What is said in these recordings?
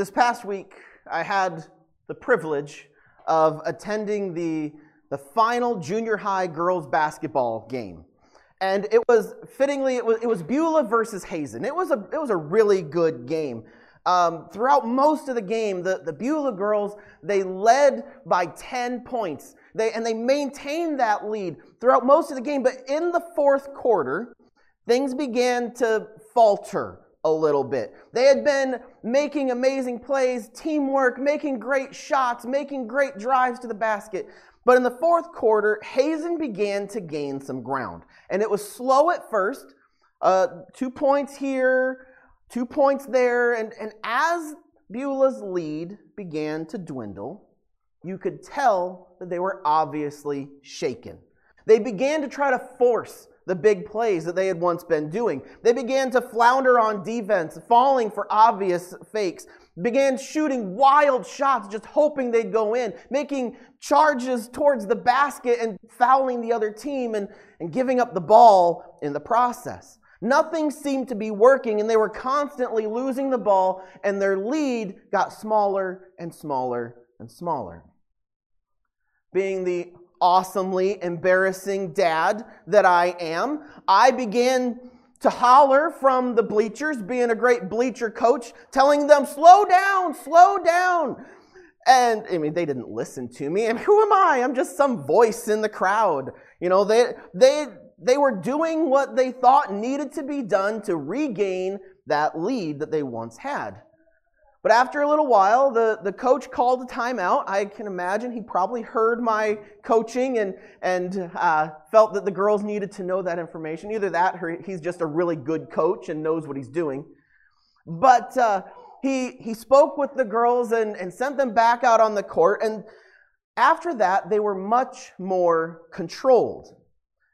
This past week, I had the privilege of attending the, the final junior high girls basketball game. And it was fittingly, it was, it was Beulah versus Hazen. It was a, it was a really good game. Um, throughout most of the game, the, the Beulah girls, they led by 10 points. They, and they maintained that lead throughout most of the game. But in the fourth quarter, things began to falter a little bit. They had been making amazing plays, teamwork, making great shots, making great drives to the basket. But in the fourth quarter, Hazen began to gain some ground. And it was slow at first. Uh, two points here, two points there. And, and as Beulah's lead began to dwindle, you could tell that they were obviously shaken. They began to try to force the big plays that they had once been doing. They began to flounder on defense, falling for obvious fakes, began shooting wild shots, just hoping they'd go in, making charges towards the basket and fouling the other team and, and giving up the ball in the process. Nothing seemed to be working, and they were constantly losing the ball, and their lead got smaller and smaller and smaller. Being the awesomely embarrassing dad that I am, I began to holler from the bleachers, being a great bleacher coach, telling them, slow down, slow down. And I mean, they didn't listen to me. I mean, who am I? I'm just some voice in the crowd. You know, they, they, they were doing what they thought needed to be done to regain that lead that they once had. But after a little while, the, the coach called a timeout. I can imagine he probably heard my coaching and, and uh, felt that the girls needed to know that information. Either that or he's just a really good coach and knows what he's doing. But uh, he, he spoke with the girls and, and sent them back out on the court. And after that, they were much more controlled.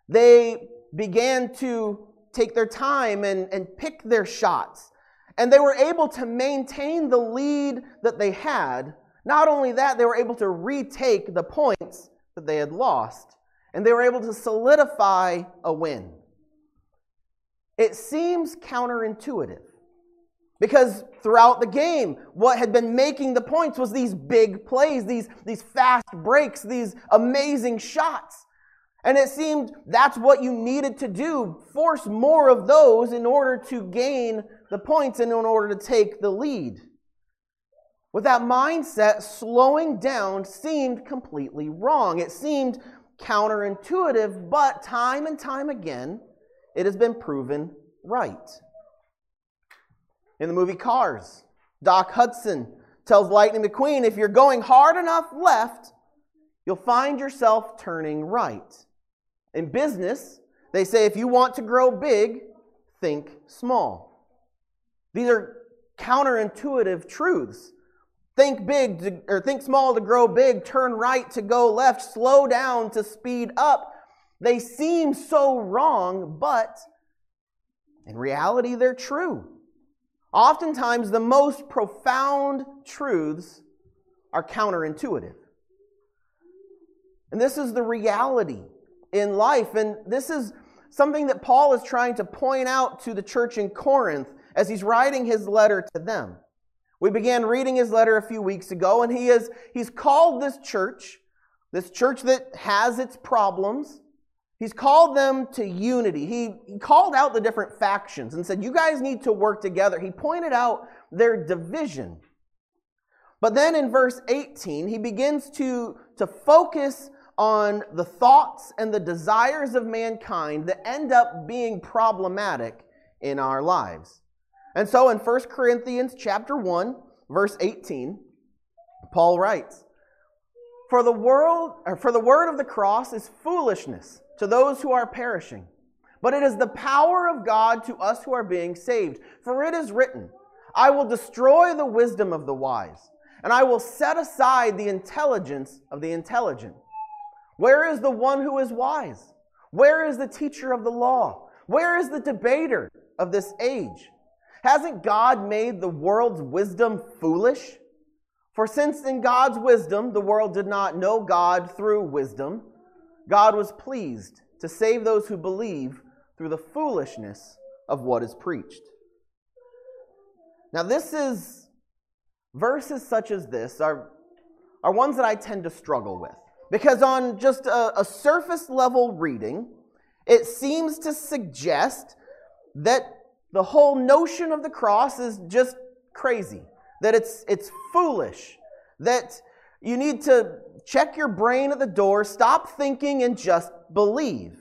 They began to take their time and, and pick their shots. And they were able to maintain the lead that they had. Not only that, they were able to retake the points that they had lost. And they were able to solidify a win. It seems counterintuitive. Because throughout the game, what had been making the points was these big plays, these, these fast breaks, these amazing shots. And it seemed that's what you needed to do force more of those in order to gain the points in order to take the lead. With that mindset, slowing down seemed completely wrong. It seemed counterintuitive, but time and time again, it has been proven right. In the movie Cars, Doc Hudson tells Lightning McQueen if you're going hard enough left, you'll find yourself turning right. In business, they say if you want to grow big, think small. These are counterintuitive truths. Think big to, or think small to grow big, turn right to go left, slow down to speed up. They seem so wrong, but in reality, they're true. Oftentimes, the most profound truths are counterintuitive. And this is the reality in life. And this is something that Paul is trying to point out to the church in Corinth as he's writing his letter to them. We began reading his letter a few weeks ago, and he is, he's called this church, this church that has its problems, he's called them to unity. He, he called out the different factions and said, You guys need to work together. He pointed out their division. But then in verse 18, he begins to, to focus on the thoughts and the desires of mankind that end up being problematic in our lives. And so in 1 Corinthians chapter 1, verse 18, Paul writes, For the world or for the word of the cross is foolishness to those who are perishing, but it is the power of God to us who are being saved. For it is written, I will destroy the wisdom of the wise, and I will set aside the intelligence of the intelligent. Where is the one who is wise? Where is the teacher of the law? Where is the debater of this age? Hasn't God made the world's wisdom foolish? For since in God's wisdom the world did not know God through wisdom, God was pleased to save those who believe through the foolishness of what is preached. Now, this is verses such as this are, are ones that I tend to struggle with. Because on just a, a surface level reading, it seems to suggest that the whole notion of the cross is just crazy, that it's, it's foolish, that you need to check your brain at the door, stop thinking, and just believe.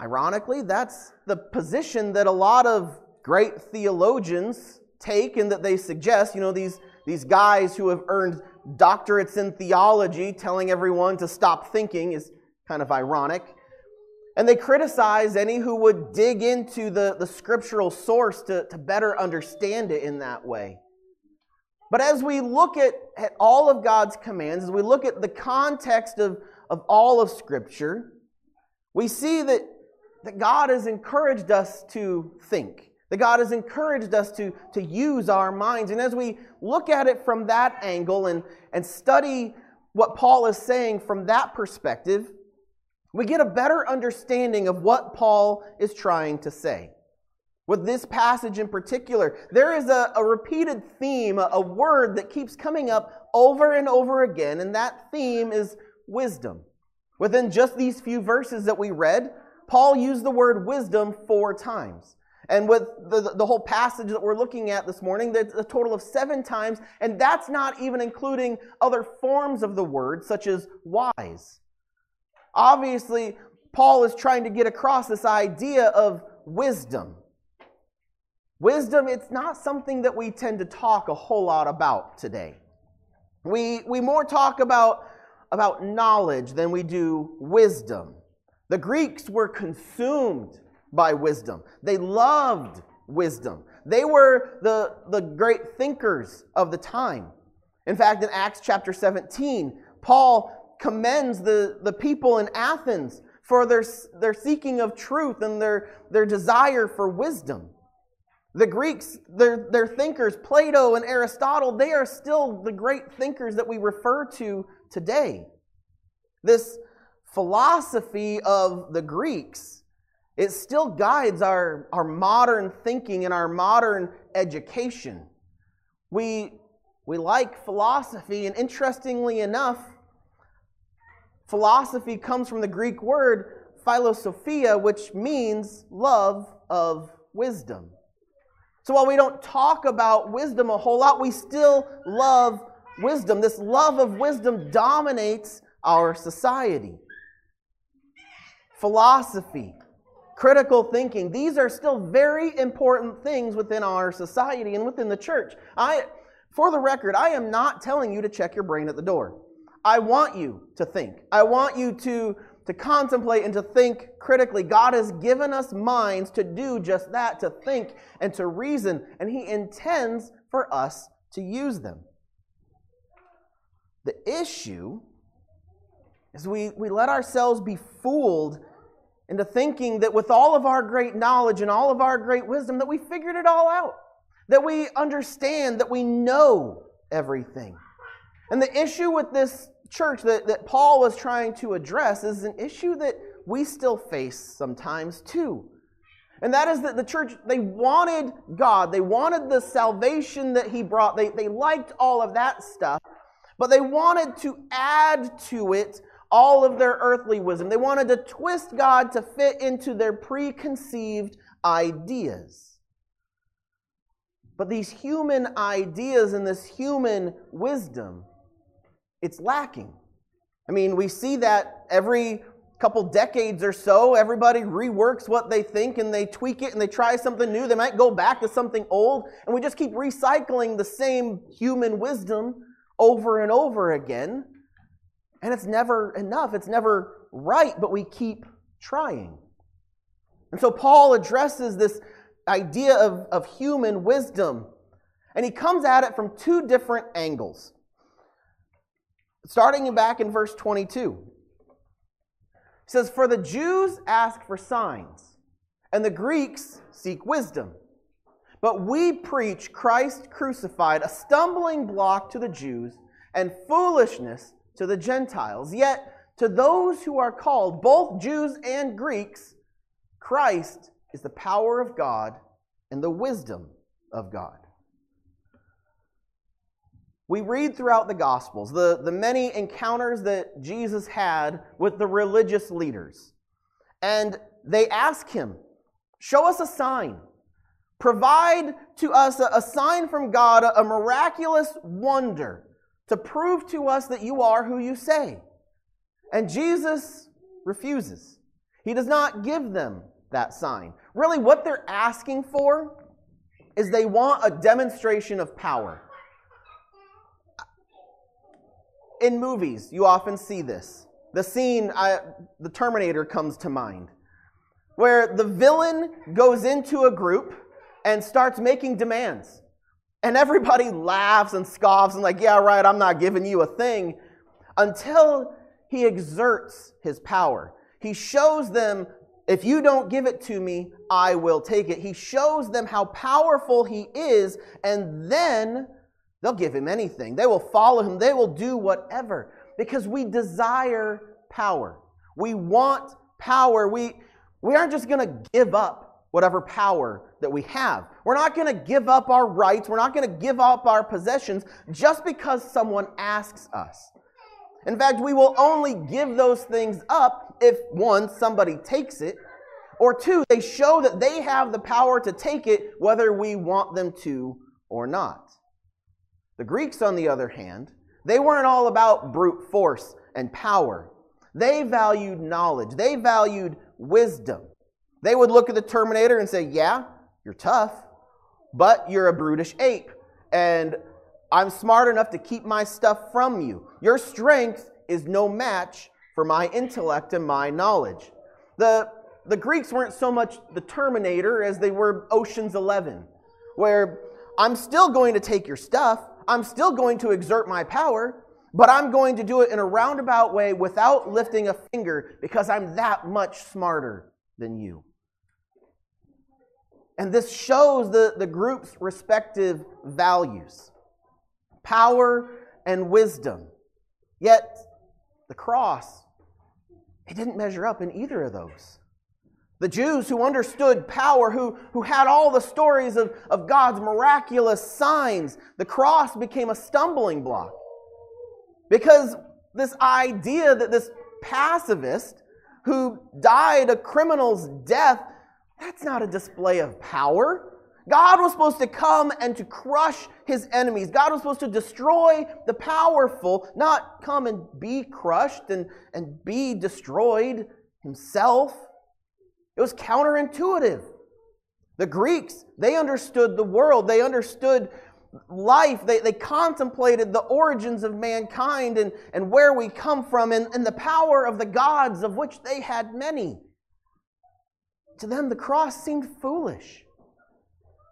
Ironically, that's the position that a lot of great theologians take and that they suggest. You know, these, these guys who have earned doctorates in theology telling everyone to stop thinking is kind of ironic. And they criticize any who would dig into the, the scriptural source to, to better understand it in that way. But as we look at, at all of God's commands, as we look at the context of, of all of Scripture, we see that, that God has encouraged us to think, that God has encouraged us to, to use our minds. And as we look at it from that angle and, and study what Paul is saying from that perspective, we get a better understanding of what Paul is trying to say. With this passage in particular, there is a, a repeated theme, a, a word that keeps coming up over and over again, and that theme is wisdom. Within just these few verses that we read, Paul used the word wisdom four times. And with the, the whole passage that we're looking at this morning, that's a total of seven times, and that's not even including other forms of the word, such as wise. Obviously, Paul is trying to get across this idea of wisdom. Wisdom, it's not something that we tend to talk a whole lot about today. We, we more talk about, about knowledge than we do wisdom. The Greeks were consumed by wisdom, they loved wisdom. They were the, the great thinkers of the time. In fact, in Acts chapter 17, Paul commends the, the people in Athens for their, their seeking of truth and their, their desire for wisdom. The Greeks, their, their thinkers, Plato and Aristotle, they are still the great thinkers that we refer to today. This philosophy of the Greeks, it still guides our, our modern thinking and our modern education. We, we like philosophy, and interestingly enough, philosophy comes from the Greek word philosophia, which means love of wisdom. So while we don't talk about wisdom a whole lot, we still love wisdom. This love of wisdom dominates our society. Philosophy, critical thinking, these are still very important things within our society and within the church. I, for the record, I am not telling you to check your brain at the door. I want you to think. I want you to to contemplate and to think critically. God has given us minds to do just that, to think and to reason, and He intends for us to use them. The issue is we, we let ourselves be fooled into thinking that with all of our great knowledge and all of our great wisdom, that we figured it all out, that we understand, that we know everything. And the issue with this church that, that Paul was trying to address is an issue that we still face sometimes too. And that is that the church, they wanted God. They wanted the salvation that He brought. They, they liked all of that stuff. But they wanted to add to it all of their earthly wisdom. They wanted to twist God to fit into their preconceived ideas. But these human ideas and this human wisdom, it's lacking. I mean, we see that every couple decades or so, everybody reworks what they think and they tweak it and they try something new. They might go back to something old, and we just keep recycling the same human wisdom over and over again. And it's never enough, it's never right, but we keep trying. And so Paul addresses this idea of, of human wisdom, and he comes at it from two different angles. Starting back in verse 22. It says, For the Jews ask for signs, and the Greeks seek wisdom. But we preach Christ crucified, a stumbling block to the Jews and foolishness to the Gentiles. Yet to those who are called, both Jews and Greeks, Christ is the power of God and the wisdom of God. We read throughout the Gospels the, the many encounters that Jesus had with the religious leaders. And they ask him, Show us a sign. Provide to us a, a sign from God, a, a miraculous wonder to prove to us that you are who you say. And Jesus refuses. He does not give them that sign. Really, what they're asking for is they want a demonstration of power. In movies, you often see this. The scene, I, the Terminator comes to mind, where the villain goes into a group and starts making demands. And everybody laughs and scoffs and, like, yeah, right, I'm not giving you a thing until he exerts his power. He shows them, if you don't give it to me, I will take it. He shows them how powerful he is, and then they'll give him anything. They will follow him, they will do whatever because we desire power. We want power. We, we aren't just going to give up whatever power that we have. We're not going to give up our rights. We're not going to give up our possessions just because someone asks us. In fact, we will only give those things up if one, somebody takes it, or two, they show that they have the power to take it whether we want them to or not. The Greeks, on the other hand, they weren't all about brute force and power. They valued knowledge, they valued wisdom. They would look at the Terminator and say, Yeah, you're tough, but you're a brutish ape. And I'm smart enough to keep my stuff from you. Your strength is no match for my intellect and my knowledge. The, the Greeks weren't so much the Terminator as they were Ocean's Eleven, where I'm still going to take your stuff, I'm still going to exert my power, but I'm going to do it in a roundabout way without lifting a finger because I'm that much smarter than you. And this shows the, the group's respective values power, and wisdom. Yet, the cross, it didn't measure up in either of those. The Jews who understood power, who, who had all the stories of, of God's miraculous signs, the cross became a stumbling block. Because this idea that this pacifist who died a criminal's death, that's not a display of power. God was supposed to come and to crush his enemies. God was supposed to destroy the powerful, not come and be crushed and, and be destroyed himself. It was counterintuitive. The Greeks, they understood the world, they understood life, they, they contemplated the origins of mankind and, and where we come from and, and the power of the gods, of which they had many. To them, the cross seemed foolish.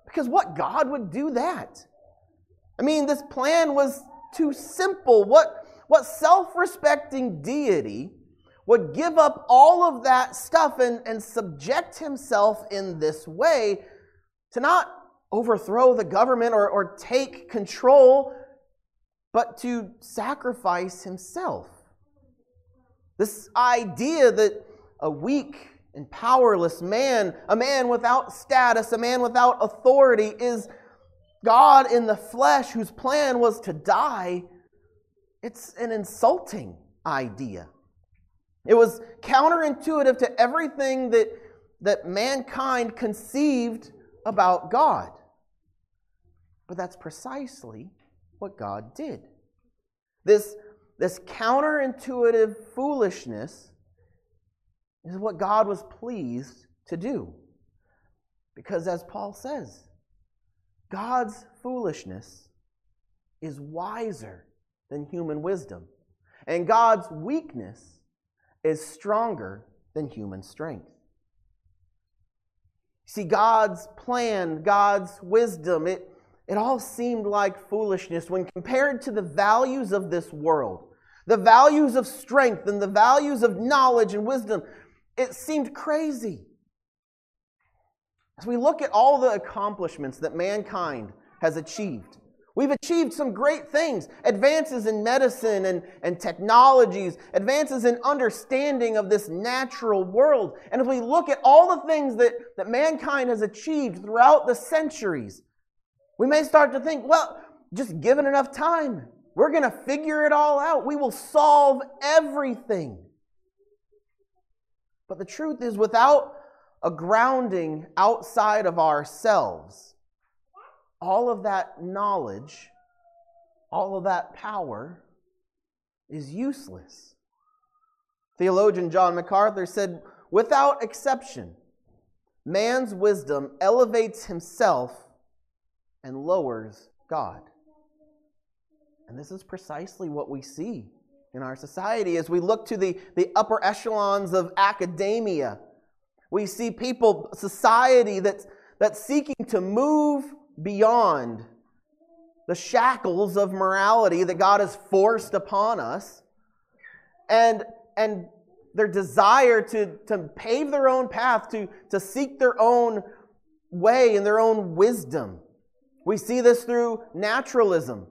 Because what God would do that? I mean, this plan was too simple. What, what self respecting deity would give up all of that stuff and, and subject himself in this way to not overthrow the government or, or take control, but to sacrifice himself? This idea that a weak and powerless man, a man without status, a man without authority, is God in the flesh whose plan was to die. It's an insulting idea. It was counterintuitive to everything that, that mankind conceived about God. But that's precisely what God did. This, this counterintuitive foolishness is what God was pleased to do. Because as Paul says, God's foolishness is wiser than human wisdom, and God's weakness is stronger than human strength. See, God's plan, God's wisdom, it, it all seemed like foolishness when compared to the values of this world, the values of strength and the values of knowledge and wisdom it seemed crazy. As we look at all the accomplishments that mankind has achieved, we've achieved some great things advances in medicine and, and technologies, advances in understanding of this natural world. And if we look at all the things that, that mankind has achieved throughout the centuries, we may start to think, well, just given enough time, we're going to figure it all out. We will solve everything. But the truth is, without a grounding outside of ourselves, all of that knowledge, all of that power is useless. Theologian John MacArthur said, without exception, man's wisdom elevates himself and lowers God. And this is precisely what we see in our society as we look to the, the upper echelons of academia. We see people, society that's, that's seeking to move beyond the shackles of morality that God has forced upon us. And, and their desire to, to pave their own path, to, to seek their own way and their own wisdom. We see this through naturalism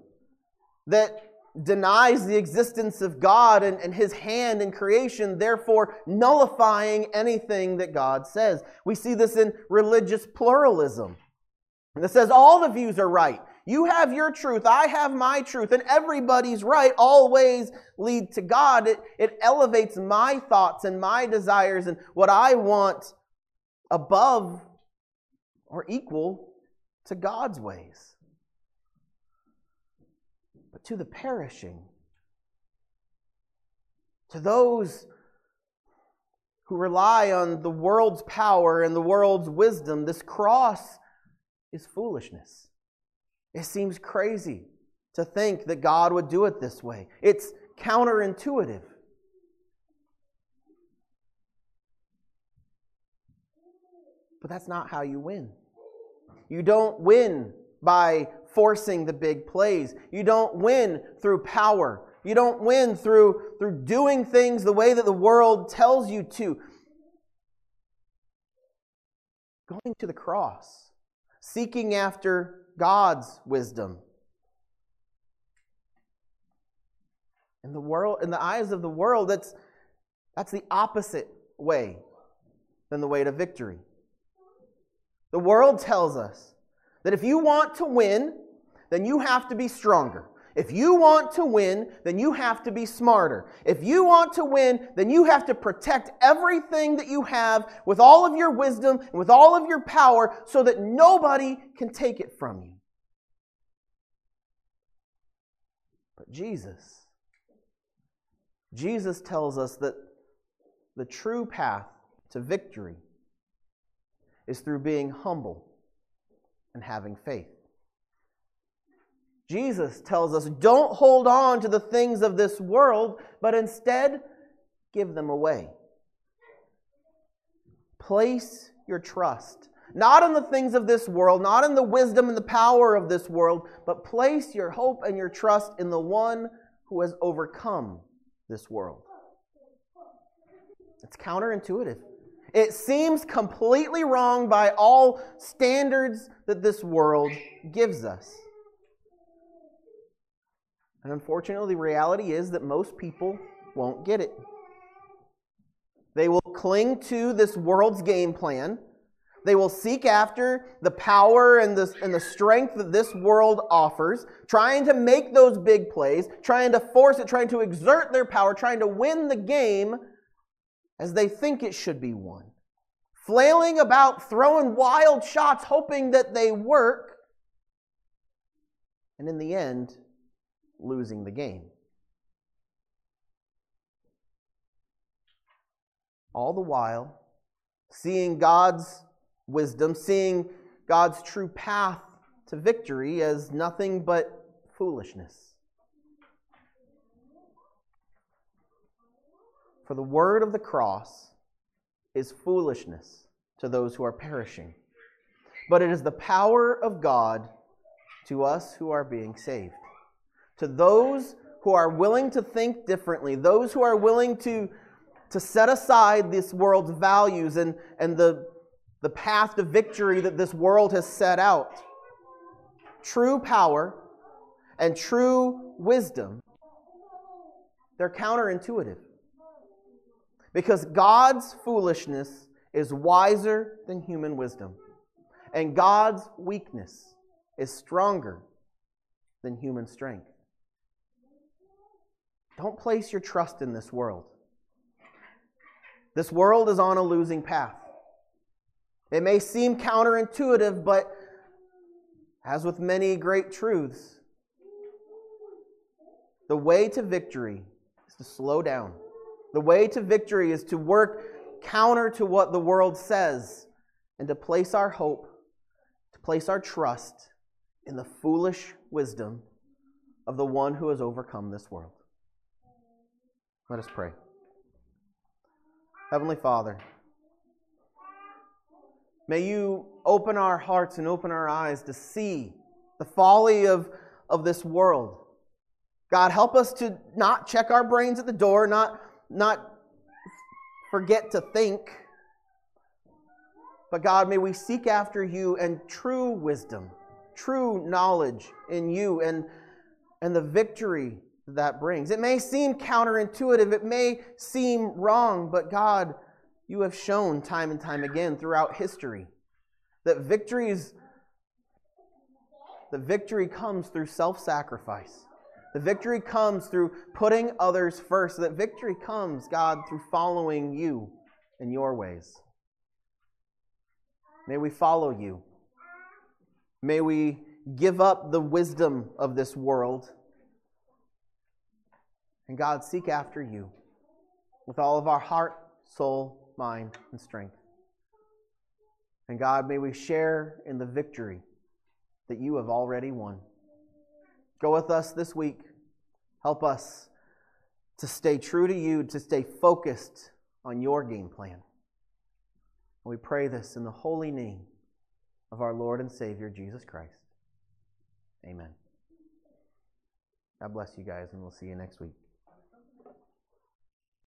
that denies the existence of God and, and, his hand in creation, therefore nullifying anything that God says. We see this in religious pluralism. It says all the views are right. You have your truth, I have my truth, and everybody's right always lead to God. It, it elevates my thoughts and my desires and what I want above or equal to God's ways but to the perishing, to those who rely on the world's power and the world's wisdom, this cross is foolishness. It seems crazy to think that God would do it this way. It's counterintuitive. But that's not how you win. You don't win by forcing the big plays. You don't win through power. You don't win through, through doing things the way that the world tells you to. Going to the cross, seeking after God's wisdom. In the world, in the eyes of the world, that's, that's the opposite way than the way to victory. The world tells us that if you want to win, then you have to be stronger. If you want to win, then you have to be smarter. If you want to win, then you have to protect everything that you have with all of your wisdom and with all of your power so that nobody can take it from you. But Jesus, Jesus tells us that the true path to victory is through being humble and having faith. Jesus tells us don't hold on to the things of this world, but instead give them away. Place your trust not in the things of this world, not in the wisdom and the power of this world, but place your hope and your trust in the one who has overcome this world. It's counterintuitive. It seems completely wrong by all standards that this world gives us. And unfortunately, the reality is that most people won't get it. They will cling to this world's game plan. They will seek after the power and the, and the strength that this world offers, trying to make those big plays, trying to force it, trying to exert their power, trying to win the game as they think it should be won. Flailing about, throwing wild shots, hoping that they work. And in the end, losing the game. All the while, seeing God's wisdom, seeing God's true path to victory as nothing but foolishness. For the word of the cross is foolishness to those who are perishing, but it is the power of God to us who are being saved to those who are willing to think differently, those who are willing to, to set aside this world's values and, and the, the path to victory that this world has set out. True power and true wisdom, they're counterintuitive. Because God's foolishness is wiser than human wisdom, and God's weakness is stronger than human strength. Don't place your trust in this world. This world is on a losing path. It may seem counterintuitive, but as with many great truths, the way to victory is to slow down. The way to victory is to work counter to what the world says and to place our hope, to place our trust in the foolish wisdom of the one who has overcome this world. Let us pray. Heavenly Father, may you open our hearts and open our eyes to see the folly of, of this world. God, help us to not check our brains at the door, not, not forget to think. But God, may we seek after you and true wisdom, true knowledge in you, and, and the victory that brings. It may seem counterintuitive, it may seem wrong, but God, you have shown time and time again throughout history that victories the victory comes through self-sacrifice. The victory comes through putting others first. That victory comes, God, through following you in your ways. May we follow you. May we give up the wisdom of this world and God, seek after you with all of our heart, soul, mind, and strength. And God, may we share in the victory that you have already won. Go with us this week. Help us to stay true to you, to stay focused on your game plan. And we pray this in the holy name of our Lord and Savior, Jesus Christ. Amen. God bless you guys, and we'll see you next week.